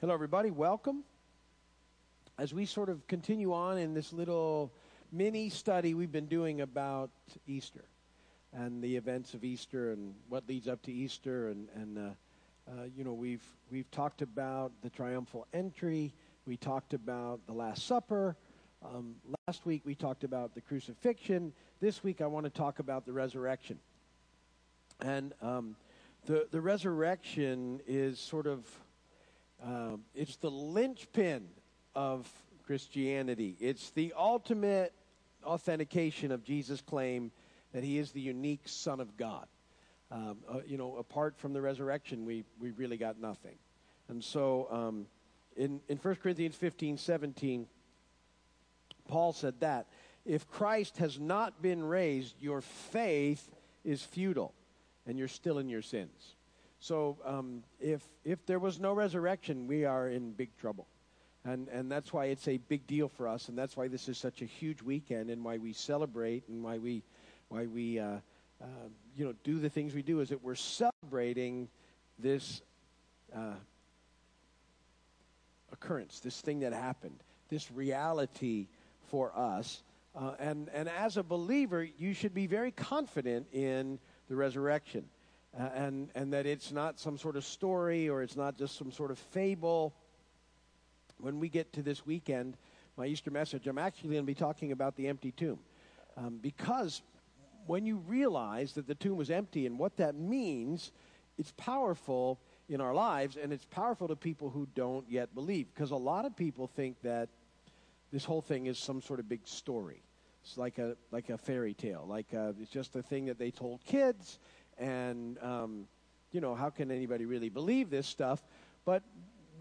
Hello, everybody. Welcome. As we sort of continue on in this little mini study we've been doing about Easter and the events of Easter and what leads up to Easter, and, and uh, uh, you know, we've we've talked about the triumphal entry. We talked about the Last Supper. Um, last week we talked about the crucifixion. This week I want to talk about the resurrection. And um, the the resurrection is sort of um, it's the linchpin of Christianity. It's the ultimate authentication of Jesus' claim that he is the unique Son of God. Um, uh, you know, apart from the resurrection, we, we really got nothing. And so um, in, in 1 Corinthians 15 17, Paul said that if Christ has not been raised, your faith is futile and you're still in your sins. So um, if, if there was no resurrection, we are in big trouble. And, and that's why it's a big deal for us, and that's why this is such a huge weekend, and why we celebrate, and why we, why we uh, uh, you know, do the things we do, is that we're celebrating this uh, occurrence, this thing that happened, this reality for us. Uh, and, and as a believer, you should be very confident in the resurrection uh, and, and that it's not some sort of story or it's not just some sort of fable. When we get to this weekend, my Easter message, I'm actually going to be talking about the empty tomb. Um, because when you realize that the tomb was empty and what that means, it's powerful in our lives and it's powerful to people who don't yet believe. Because a lot of people think that this whole thing is some sort of big story. It's like a, like a fairy tale, like a, uh, it's just a thing that they told kids and, um, you know, how can anybody really believe this stuff? But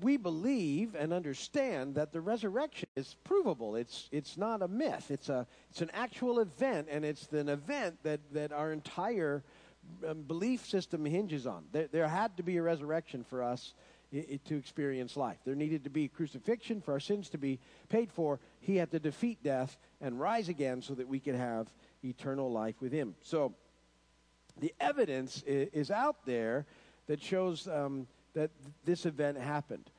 we believe and understand that the resurrection is provable. It's, it's not a myth. It's, a, it's an actual event, and it's an event that, that our entire um, belief system hinges on. There, there had to be a resurrection for us to experience life. There needed to be crucifixion for our sins to be paid for. He had to defeat death and rise again so that we could have eternal life with him. So, the evidence is, out there that shows um, that this event happened.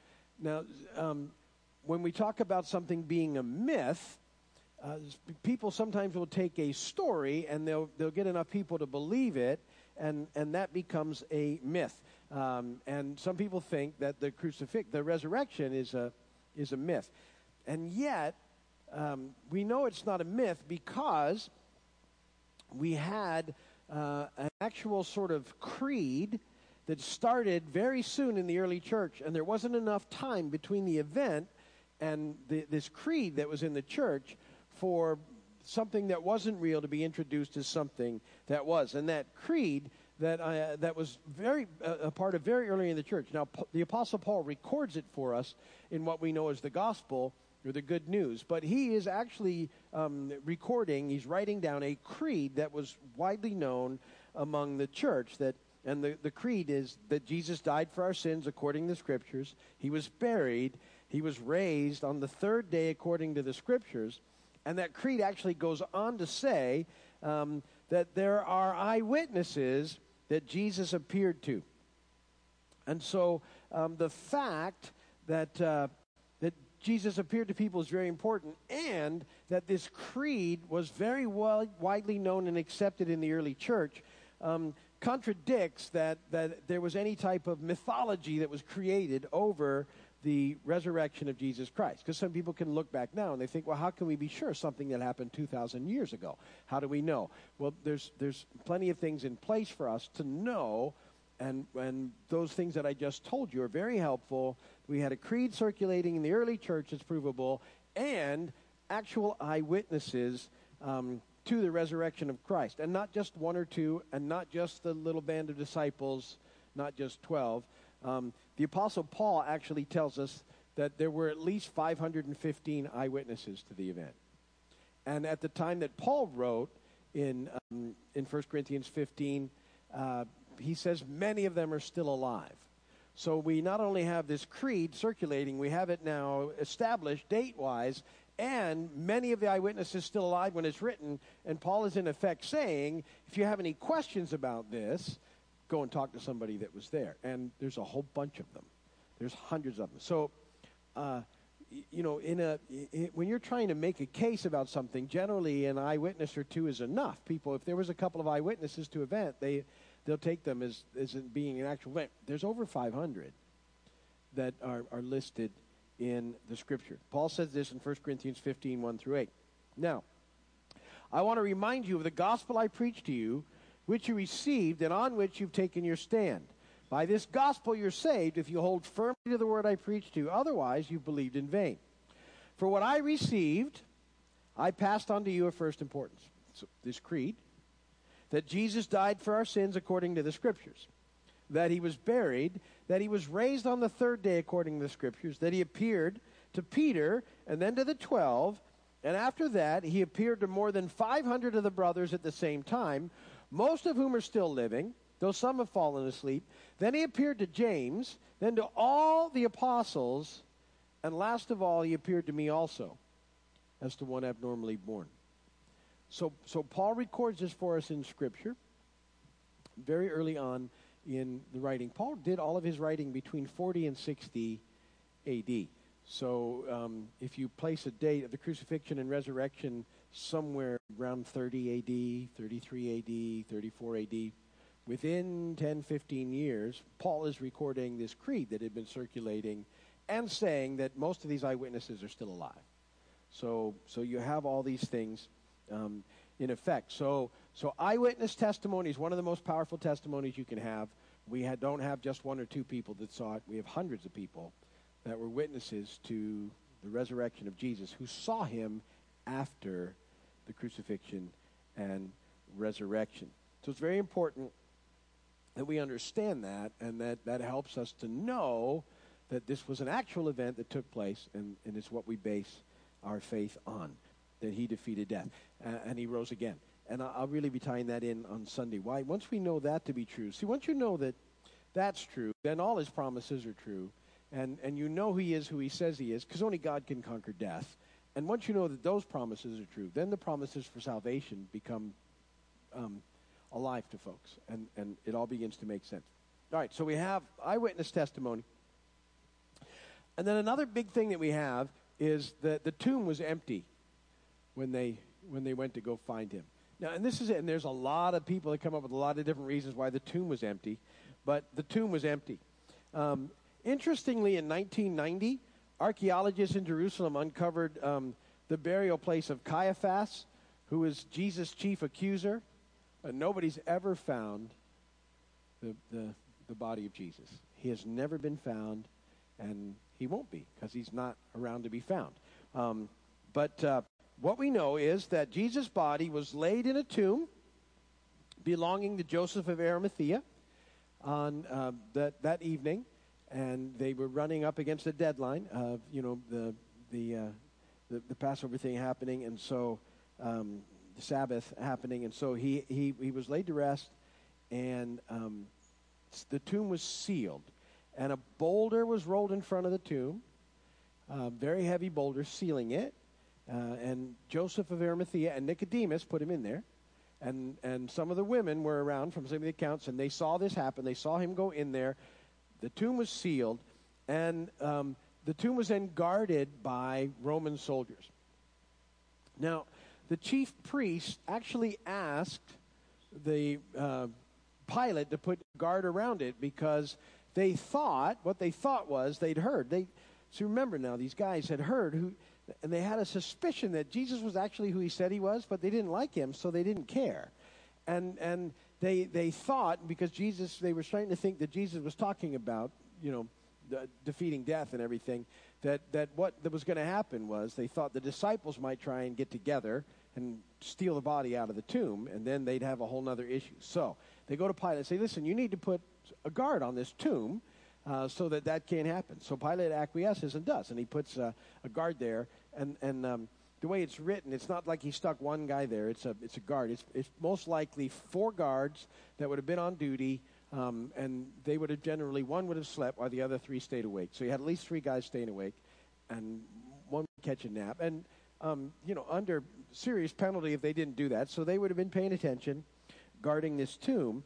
Now, um, when we talk about something being a myth, uh, people sometimes will take a story and they'll, they'll get enough people to believe it, and, and that becomes a myth. Um, and some people think that the crucifix, the resurrection, is a, is a myth. And yet, um, we know it's not a myth because we had uh, an actual sort of creed that started very soon in the early church, and there wasn't enough time between the event and the, this creed that was in the church for something that wasn't real to be introduced as something that was. And that creed that, uh, that was very uh, a part of very early in the church. Now, the Apostle Paul records it for us in what we know as the gospel or the good news. But he is actually um, recording, he's writing down a creed that was widely known among the church that and the, the creed is that Jesus died for our sins according to the scriptures. He was buried. He was raised on the third day according to the scriptures. And that creed actually goes on to say um, that there are eyewitnesses that Jesus appeared to. And so um, the fact that uh, Jesus appeared to people is very important, and that this creed was very well, widely known and accepted in the early church, um, contradicts that, that there was any type of mythology that was created over the resurrection of Jesus Christ. Because some people can look back now and they think, well, how can we be sure something that happened 2,000 years ago? How do we know? Well, there's, there's plenty of things in place for us to know, and, and those things that I just told you are very helpful we had a creed circulating in the early church that's provable, and actual eyewitnesses um, to the resurrection of Christ. And not just one or two, and not just the little band of disciples, not just 12. Um, the Apostle Paul actually tells us that there were at least 515 eyewitnesses to the event. And at the time that Paul wrote in, um, in 1 Corinthians 15, uh, he says many of them are still alive. So we not only have this creed circulating, we have it now established date wise, and many of the eyewitnesses still alive when it's written. And Paul is in effect saying, if you have any questions about this, go and talk to somebody that was there. And there's a whole bunch of them. There's hundreds of them. So, uh, you know, in a in, when you're trying to make a case about something, generally an eyewitness or two is enough. People, if there was a couple of eyewitnesses to event, they they'll take them as as being an actual event. There's over 500 that are, are listed in the Scripture. Paul says this in 1 Corinthians 15, 1 through 8. Now, I want to remind you of the gospel I preached to you, which you received and on which you've taken your stand. By this gospel you're saved if you hold firmly to the word I preached to you. Otherwise, you've believed in vain. For what I received, I passed on to you of first importance. So this creed that Jesus died for our sins according to the Scriptures, that he was buried, that he was raised on the third day according to the Scriptures, that he appeared to Peter and then to the twelve, and after that he appeared to more than 500 of the brothers at the same time, most of whom are still living though some have fallen asleep. Then he appeared to James, then to all the apostles, and last of all, he appeared to me also, as to one abnormally born. So, so Paul records this for us in Scripture very early on in the writing. Paul did all of his writing between 40 and 60 AD. So um, if you place a date of the crucifixion and resurrection somewhere around 30 AD, 33 AD, 34 AD, within 10, 15 years, Paul is recording this creed that had been circulating and saying that most of these eyewitnesses are still alive. So, so you have all these things um, in effect. So, so eyewitness testimony is one of the most powerful testimonies you can have. We don't have just one or two people that saw it. We have hundreds of people that were witnesses to the resurrection of Jesus who saw him after the crucifixion and resurrection. So it's very important that we understand that and that that helps us to know that this was an actual event that took place and, and it's what we base our faith on that he defeated death uh, and he rose again. And I'll really be tying that in on sunday. Why? Once we know that to be true see once you know that that's true then all his promises are true and, and you know he is who he says he is because only god can conquer death. And once you know that those promises are true then the promises for salvation become um, alive to folks, and, and it all begins to make sense. All right, so we have eyewitness testimony. And then another big thing that we have is that the tomb was empty when they, when they went to go find him. Now, and this is it, and there's a lot of people that come up with a lot of different reasons why the tomb was empty, but the tomb was empty. Um, interestingly, in 1990, archaeologists in Jerusalem uncovered um, the burial place of Caiaphas, who was Jesus' chief accuser. But nobody's ever found the, the, the body of Jesus. He has never been found, and he won't be because he's not around to be found. Um, but uh, what we know is that Jesus' body was laid in a tomb belonging to Joseph of Arimathea on uh, that, that evening, and they were running up against a deadline of, you know, the, the, uh, the, the Passover thing happening, and so um, the Sabbath happening, and so he, he, he was laid to rest, and um, the tomb was sealed. And a boulder was rolled in front of the tomb, a very heavy boulder sealing it. Uh, and Joseph of Arimathea and Nicodemus put him in there. And, and some of the women were around from some of the accounts, and they saw this happen. They saw him go in there. The tomb was sealed, and um, the tomb was then guarded by Roman soldiers. Now, the chief priest actually asked the uh, Pilate to put guard around it because they thought what they thought was they'd heard. They so remember now these guys had heard who, and they had a suspicion that Jesus was actually who he said he was, but they didn't like him, so they didn't care, and and they they thought because Jesus they were starting to think that Jesus was talking about you know defeating death and everything that that what that was going to happen was they thought the disciples might try and get together and steal the body out of the tomb, and then they'd have a whole other issue. So they go to Pilate and say, listen, you need to put a guard on this tomb uh, so that that can't happen. So Pilate acquiesces and does, and he puts a guard there. And, and um, the way it's written, it's not like he stuck one guy there. It's a, it's a guard. It's, it's most likely four guards that would have been on duty, um, and they would have generally, one would have slept while the other three stayed awake. So you had at least three guys staying awake, and one would catch a nap. And, um, you know, under serious penalty if they didn't do that. So they would have been paying attention, guarding this tomb.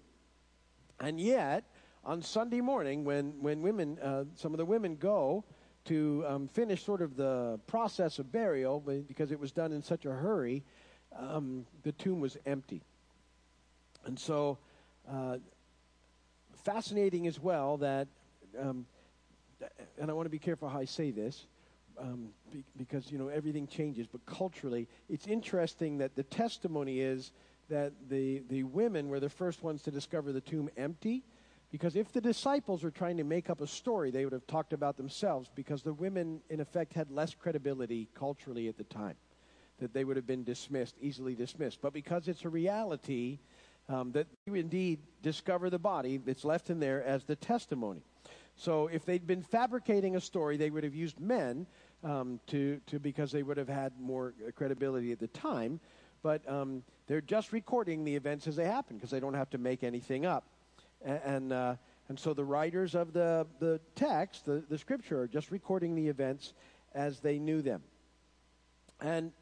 And yet, on Sunday morning, when, when women, uh, some of the women go to um, finish sort of the process of burial, because it was done in such a hurry, um, the tomb was empty. And so, uh, fascinating as well that, um, and I want to be careful how I say this, um, be, because you know everything changes. But culturally, it's interesting that the testimony is that the the women were the first ones to discover the tomb empty, because if the disciples were trying to make up a story, they would have talked about themselves. Because the women, in effect, had less credibility culturally at the time, that they would have been dismissed, easily dismissed. But because it's a reality. Um, that you indeed discover the body that's left in there as the testimony. So if they'd been fabricating a story, they would have used men um, to, to because they would have had more credibility at the time. But um, they're just recording the events as they happen because they don't have to make anything up. And, uh, and so the writers of the, the text, the, the scripture, are just recording the events as they knew them. And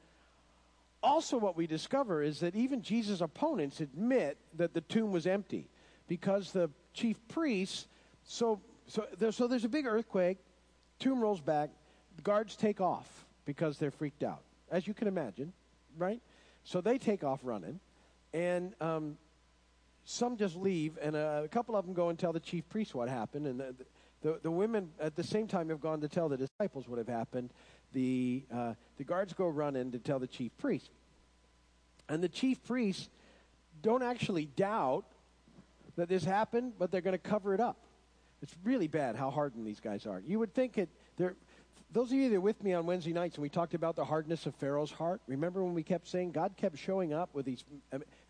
also, what we discover is that even Jesus' opponents admit that the tomb was empty because the chief priests so so, there, so there's a big earthquake. Tomb rolls back. The guards take off because they're freaked out, as you can imagine, right? So they take off running, and um, some just leave, and a, a, couple of them go and tell the chief priest what happened, and the, the, the, women at the same time have gone to tell the disciples what have happened. The, uh, the guards go running to tell the chief priest. And the chief priests don't actually doubt that this happened, but they're going to cover it up. It's really bad how hardened these guys are. You would think it. They're, those of you that are with me on Wednesday nights and we talked about the hardness of Pharaoh's heart, remember when we kept saying God kept showing up with these,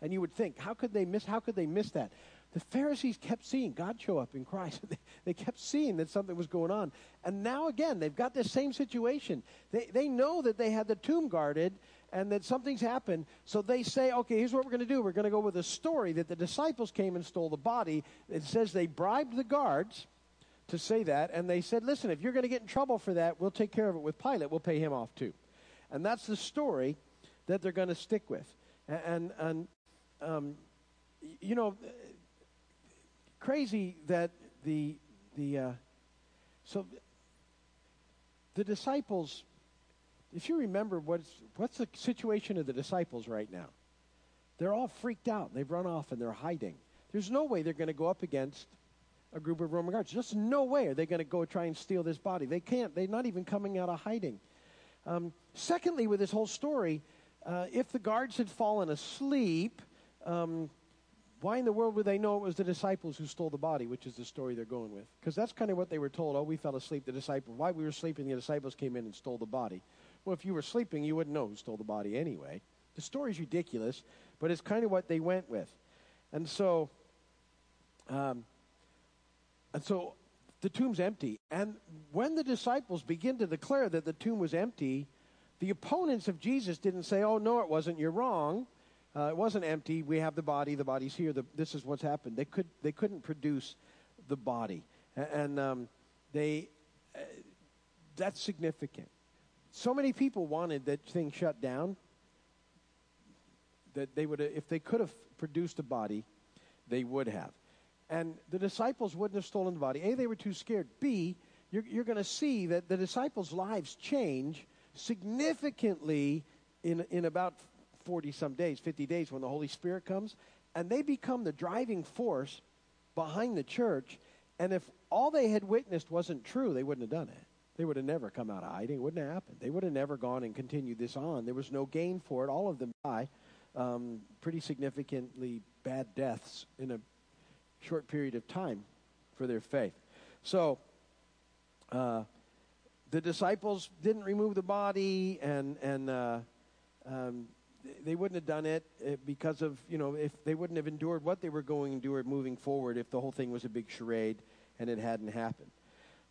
and you would think, how could they miss? How could they miss that? The Pharisees kept seeing God show up in Christ. they kept seeing that something was going on, and now again they've got this same situation. They they know that they had the tomb guarded, and that something's happened. So they say, okay, here's what we're going to do. We're going to go with a story that the disciples came and stole the body. It says they bribed the guards to say that, and they said, listen, if you're going to get in trouble for that, we'll take care of it with Pilate. We'll pay him off too. And that's the story that they're going to stick with. And, and um, you know, crazy that the, the, uh, so the disciples if you remember what's, what's the situation of the disciples right now? They're all freaked out. They've run off and they're hiding. There's no way they're going to go up against a group of Roman guards. Just no way are they going to go try and steal this body. They can't. They're not even coming out of hiding. Um, secondly, with this whole story, uh, if the guards had fallen asleep, um, why in the world would they know it was the disciples who stole the body, which is the story they're going with? Because that's kind of what they were told. Oh, we fell asleep. The disciples. Why we were sleeping, the disciples came in and stole the body. Well, if you were sleeping, you wouldn't know who stole the body anyway. The story's ridiculous, but it's kind of what they went with. And so, um, and so the tomb's empty. And when the disciples begin to declare that the tomb was empty, the opponents of Jesus didn't say, oh, no, it wasn't, you're wrong. Uh, it wasn't empty. We have the body. The body's here. The, this is what's happened. They, could, they couldn't produce the body. And, um, they, uh, that's significant. So many people wanted that thing shut down that they would, if they could have produced a body, they would have. And the disciples wouldn't have stolen the body. A, they were too scared. B, you're, you're going to see that the disciples' lives change significantly in, in about 40 some days, 50 days when the Holy Spirit comes. And they become the driving force behind the church. And if all they had witnessed wasn't true, they wouldn't have done it. They would have never come out of hiding. It wouldn't have happened. They would have never gone and continued this on. There was no gain for it. All of them die um, pretty significantly bad deaths in a short period of time for their faith. So, uh, the disciples didn't remove the body, and and uh, um, they wouldn't have done it uh, because of you know if they wouldn't have endured what they were going to endure moving forward if the whole thing was a big charade and it hadn't happened.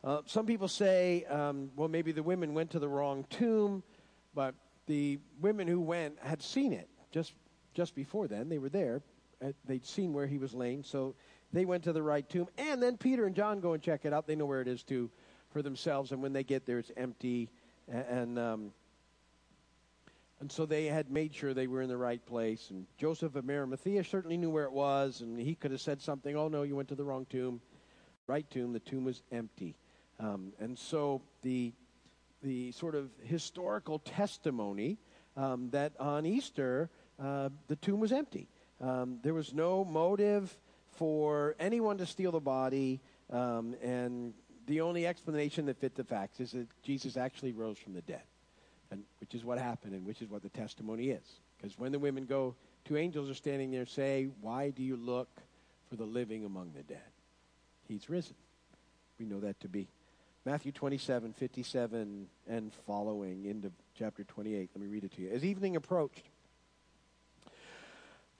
Uh, some people say, um, well, maybe the women went to the wrong tomb, but the women who went had seen it just just before then. They were there; uh, they'd seen where he was laying, so they went to the right tomb. And then Peter and John go and check it out. They know where it is too for themselves. And when they get there, it's empty, and and, um, and so they had made sure they were in the right place. And Joseph of Arimathea certainly knew where it was, and he could have said something. Oh no, you went to the wrong tomb. right tomb. The tomb was empty. Um, and so the, the sort of historical testimony um, that on Easter, uh, the tomb was empty. Um, there was no motive for anyone to steal the body, um, and the only explanation that fit the facts is that Jesus actually rose from the dead, and which is what happened, and which is what the testimony is. Because when the women go, two angels are standing there, say, "Why do you look for the living among the dead? He's risen." We know that to be Matthew 27, 57, and following into chapter 28. Let me read it to you. As evening approached,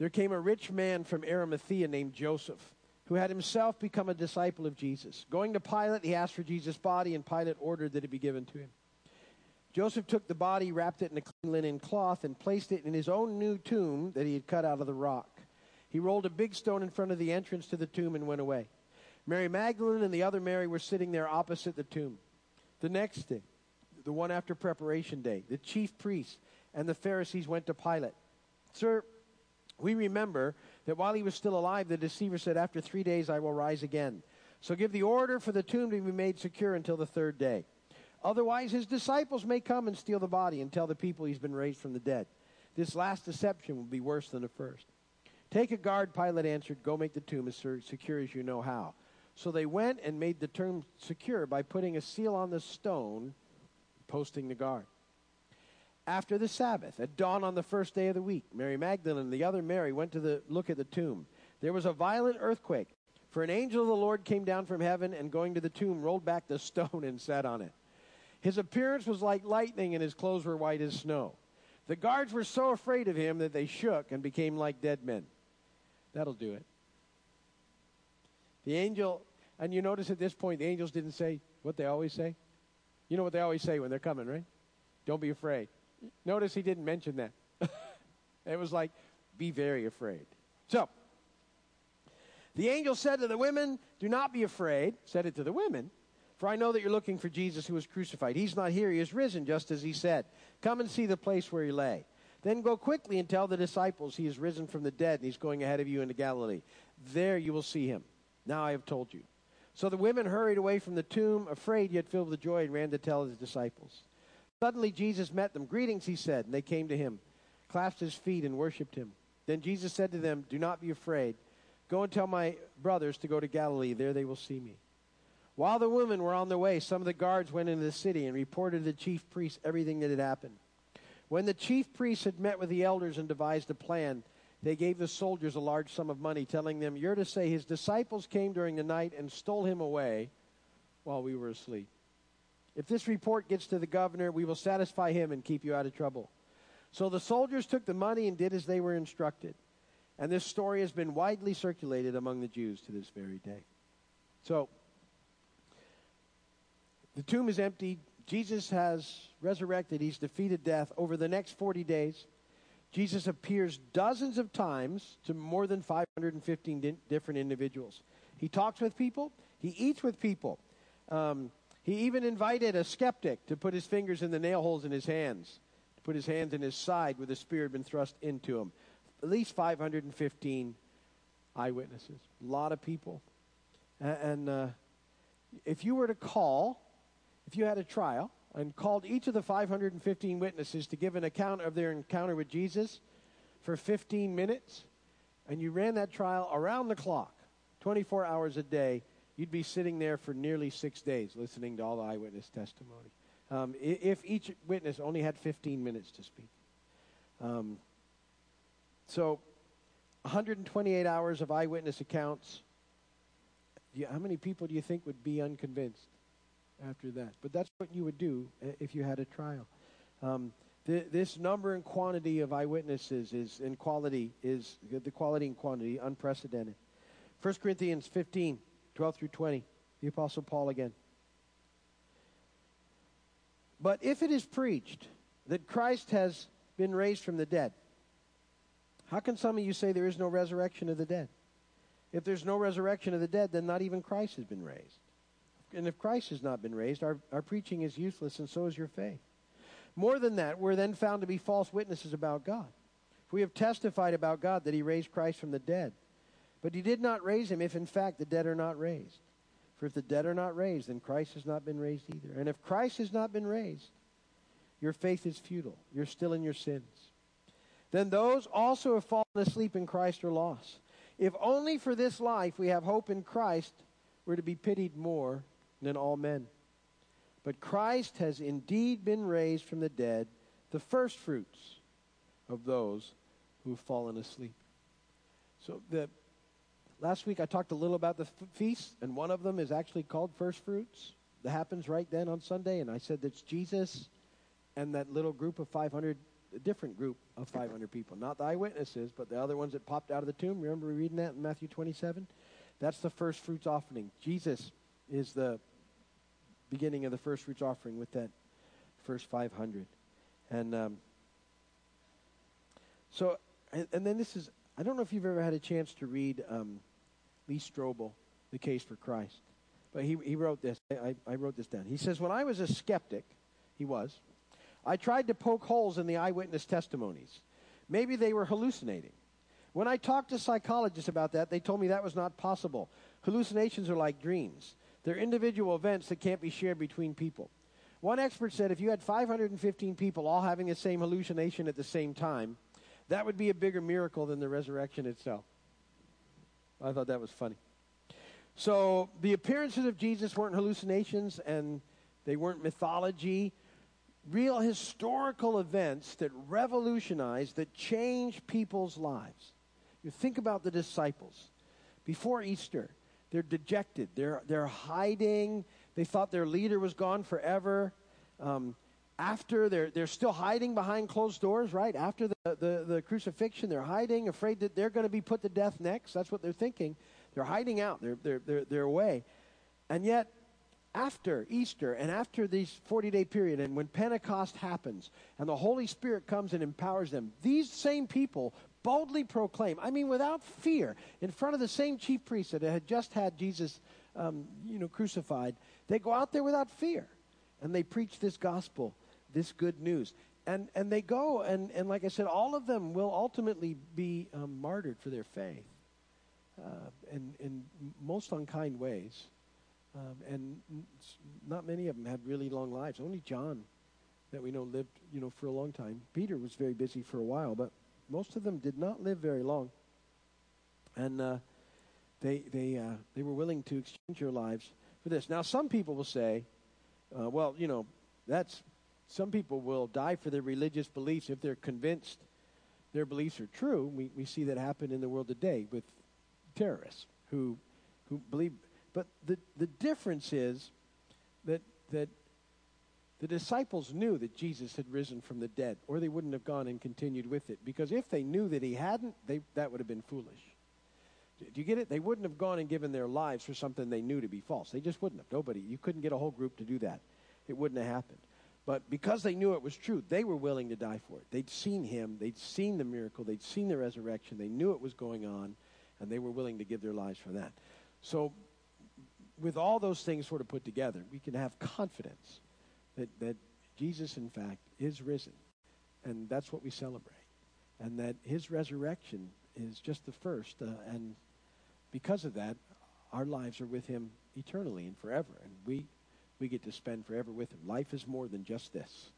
there came a rich man from Arimathea named Joseph, who had himself become a disciple of Jesus. Going to Pilate, he asked for Jesus' body, and Pilate ordered that it be given to him. Joseph took the body, wrapped it in a clean linen cloth, and placed it in his own new tomb that he had cut out of the rock. He rolled a big stone in front of the entrance to the tomb and went away. Mary Magdalene and the other Mary were sitting there opposite the tomb. The next day, the one after preparation day, the chief priests and the Pharisees went to Pilate. Sir, we remember that while he was still alive, the deceiver said, After three days I will rise again. So give the order for the tomb to be made secure until the third day. Otherwise, his disciples may come and steal the body and tell the people he's been raised from the dead. This last deception will be worse than the first. Take a guard, Pilate answered. Go make the tomb as secure as you know how. So they went and made the tomb secure by putting a seal on the stone, posting the guard after the Sabbath, at dawn on the first day of the week, Mary Magdalene and the other Mary went to the, look at the tomb. There was a violent earthquake, for an angel of the Lord came down from heaven and going to the tomb rolled back the stone and sat on it. His appearance was like lightning and his clothes were white as snow. The guards were so afraid of him that they shook and became like dead men. That'll do it. The angel, and you notice at this point, the angels didn't say what they always say. You know what they always say when they're coming, right? Don't be afraid. Notice he didn't mention that. it was like, be very afraid. So, the angel said to the women, Do not be afraid, said it to the women, for I know that you're looking for Jesus who was crucified. He's not here, he is risen, just as he said. Come and see the place where he lay. Then go quickly and tell the disciples he is risen from the dead and he's going ahead of you into Galilee. There you will see him. Now I have told you. So the women hurried away from the tomb, afraid yet filled with joy, and ran to tell his disciples. Suddenly Jesus met them. Greetings, he said, and they came to him, clasped his feet, and worshipped him. Then Jesus said to them, Do not be afraid. Go and tell my brothers to go to Galilee. There they will see me. While the women were on their way, some of the guards went into the city and reported to the chief priests everything that had happened. When the chief priests had met with the elders and devised a plan, they gave the soldiers a large sum of money, telling them, You're to say his disciples came during the night and stole him away while we were asleep. If this report gets to the governor, we will satisfy him and keep you out of trouble. So the soldiers took the money and did as they were instructed. And this story has been widely circulated among the Jews to this very day. So, the tomb is empty. Jesus has resurrected. He's defeated death. Over the next 40 days, Jesus appears dozens of times to more than 515 different individuals. He talks with people, he eats with people. Um, he even invited a skeptic to put his fingers in the nail holes in his hands, to put his hands in his side where the spear had been thrust into him. At least 515 eyewitnesses. A lot of people. And uh, if you were to call, if you had a trial, and called each of the 515 witnesses to give an account of their encounter with Jesus for 15 minutes, and you ran that trial around the clock, 24 hours a day, you'd be sitting there for nearly six days listening to all the eyewitness testimony. Um, if each witness only had 15 minutes to speak. Um, so, 128 hours of eyewitness accounts. How many people do you think would be unconvinced after that? But that's what you would do if you had a trial. Um, th- this number and quantity of eyewitnesses is in quality is the quality and quantity unprecedented. 1 Corinthians 15 12 through 20. The Apostle Paul again. But if it is preached that Christ has been raised from the dead, how can some of you say there is no resurrection of the dead? If there's no resurrection of the dead, then not even Christ has been raised. And if Christ has not been raised, our, our preaching is useless, and so is your faith. More than that, we're then found to be false witnesses about God. If we have testified about God that he raised Christ from the dead, but he did not raise him if in fact the dead are not raised. For if the dead are not raised, then Christ has not been raised either. And if Christ has not been raised, your faith is futile. You're still in your sins. Then those also who have fallen asleep in Christ are lost. If only for this life we have hope in Christ, we're to be pitied more than all men. But Christ has indeed been raised from the dead, the firstfruits of those who have fallen asleep. So the last week I talked a little about the f- feasts, and one of them is actually called first fruits. That happens right then on Sunday, and I said that's Jesus and that little group of 500, a different group of 500 people, not the eyewitnesses, but the other ones that popped out of the tomb. Remember reading that in Matthew 27? That's the first fruits offering. Jesus is the beginning of the first fruits offering with that first 500. And um, so, and, and, then this is, I don't know if you've ever had a chance to read um, Lee Strobel, The Case for Christ. But he, he wrote this. I, I wrote this down. He says, When I was a skeptic, he was, I tried to poke holes in the eyewitness testimonies. Maybe they were hallucinating. When I talked to psychologists about that, they told me that was not possible. Hallucinations are like dreams. They're individual events that can't be shared between people. One expert said if you had 515 people all having the same hallucination at the same time, that would be a bigger miracle than the resurrection itself. I thought that was funny. So the appearances of Jesus weren't hallucinations and they weren't mythology. Real historical events that revolutionized, that changed people's lives. You think about the disciples. Before Easter, they're dejected. They're, they're hiding. They thought their leader was gone forever. Um, after, they're, they're still hiding behind closed doors, right? After the, the, the crucifixion, they're hiding, afraid that they're going to be put to death next. That's what they're thinking. They're hiding out, they're, they're, they're, they're away. And yet, after Easter and after this 40 day period, and when Pentecost happens and the Holy Spirit comes and empowers them, these same people boldly proclaim, I mean, without fear, in front of the same chief priests that had just had Jesus, um, you know, crucified, they go out there without fear and they preach this gospel, this good news. And, and they go, and, and like I said, all of them will ultimately be um, martyred for their faith uh, in, in most unkind ways. Um, and not many of them had really long lives. Only John, that we know, lived, you know, for a long time. Peter was very busy for a while, but most of them did not live very long. And uh, they, they, uh, they were willing to exchange their lives for this. Now, some people will say, uh, well, you know, that's, some people will die for their religious beliefs if they're convinced their beliefs are true. We, we see that happen in the world today with terrorists who, who believe. But the, the difference is that, that the disciples knew that Jesus had risen from the dead, or they wouldn't have gone and continued with it. Because if they knew that he hadn't, they, that would have been foolish. Do you get it? They wouldn't have gone and given their lives for something they knew to be false. They just wouldn't have. Nobody, you couldn't get a whole group to do that. It wouldn't have happened. But because they knew it was true, they were willing to die for it. They'd seen him, they'd seen the miracle, they'd seen the resurrection, they knew it was going on, and they were willing to give their lives for that. So, with all those things sort of put together, we can have confidence that, that Jesus, in fact, is risen. And that's what we celebrate. And that his resurrection is just the first. Uh, and because of that, our lives are with him eternally and forever. And we, we get to spend forever with him. Life is more than just this.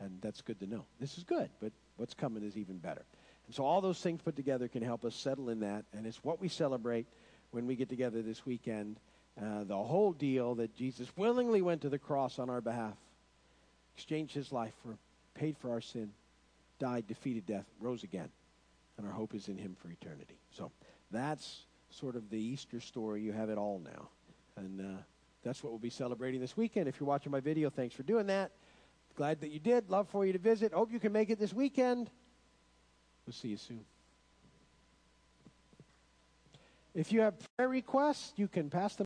And that's good to know. This is good, but what's coming is even better. And so all those things put together can help us settle in that. And it's what we celebrate when we get together this weekend. Uh, the whole deal that Jesus willingly went to the cross on our behalf exchanged his life for, paid for our sin, died, defeated death, rose again. And our hope is in him for eternity. So that's sort of the Easter story. You have it all now. And uh, that's what we'll be celebrating this weekend. If you're watching my video, thanks for doing that. Glad that you did. Love for you to visit. Hope you can make it this weekend. We'll see you soon. If you have prayer requests, you can pass them.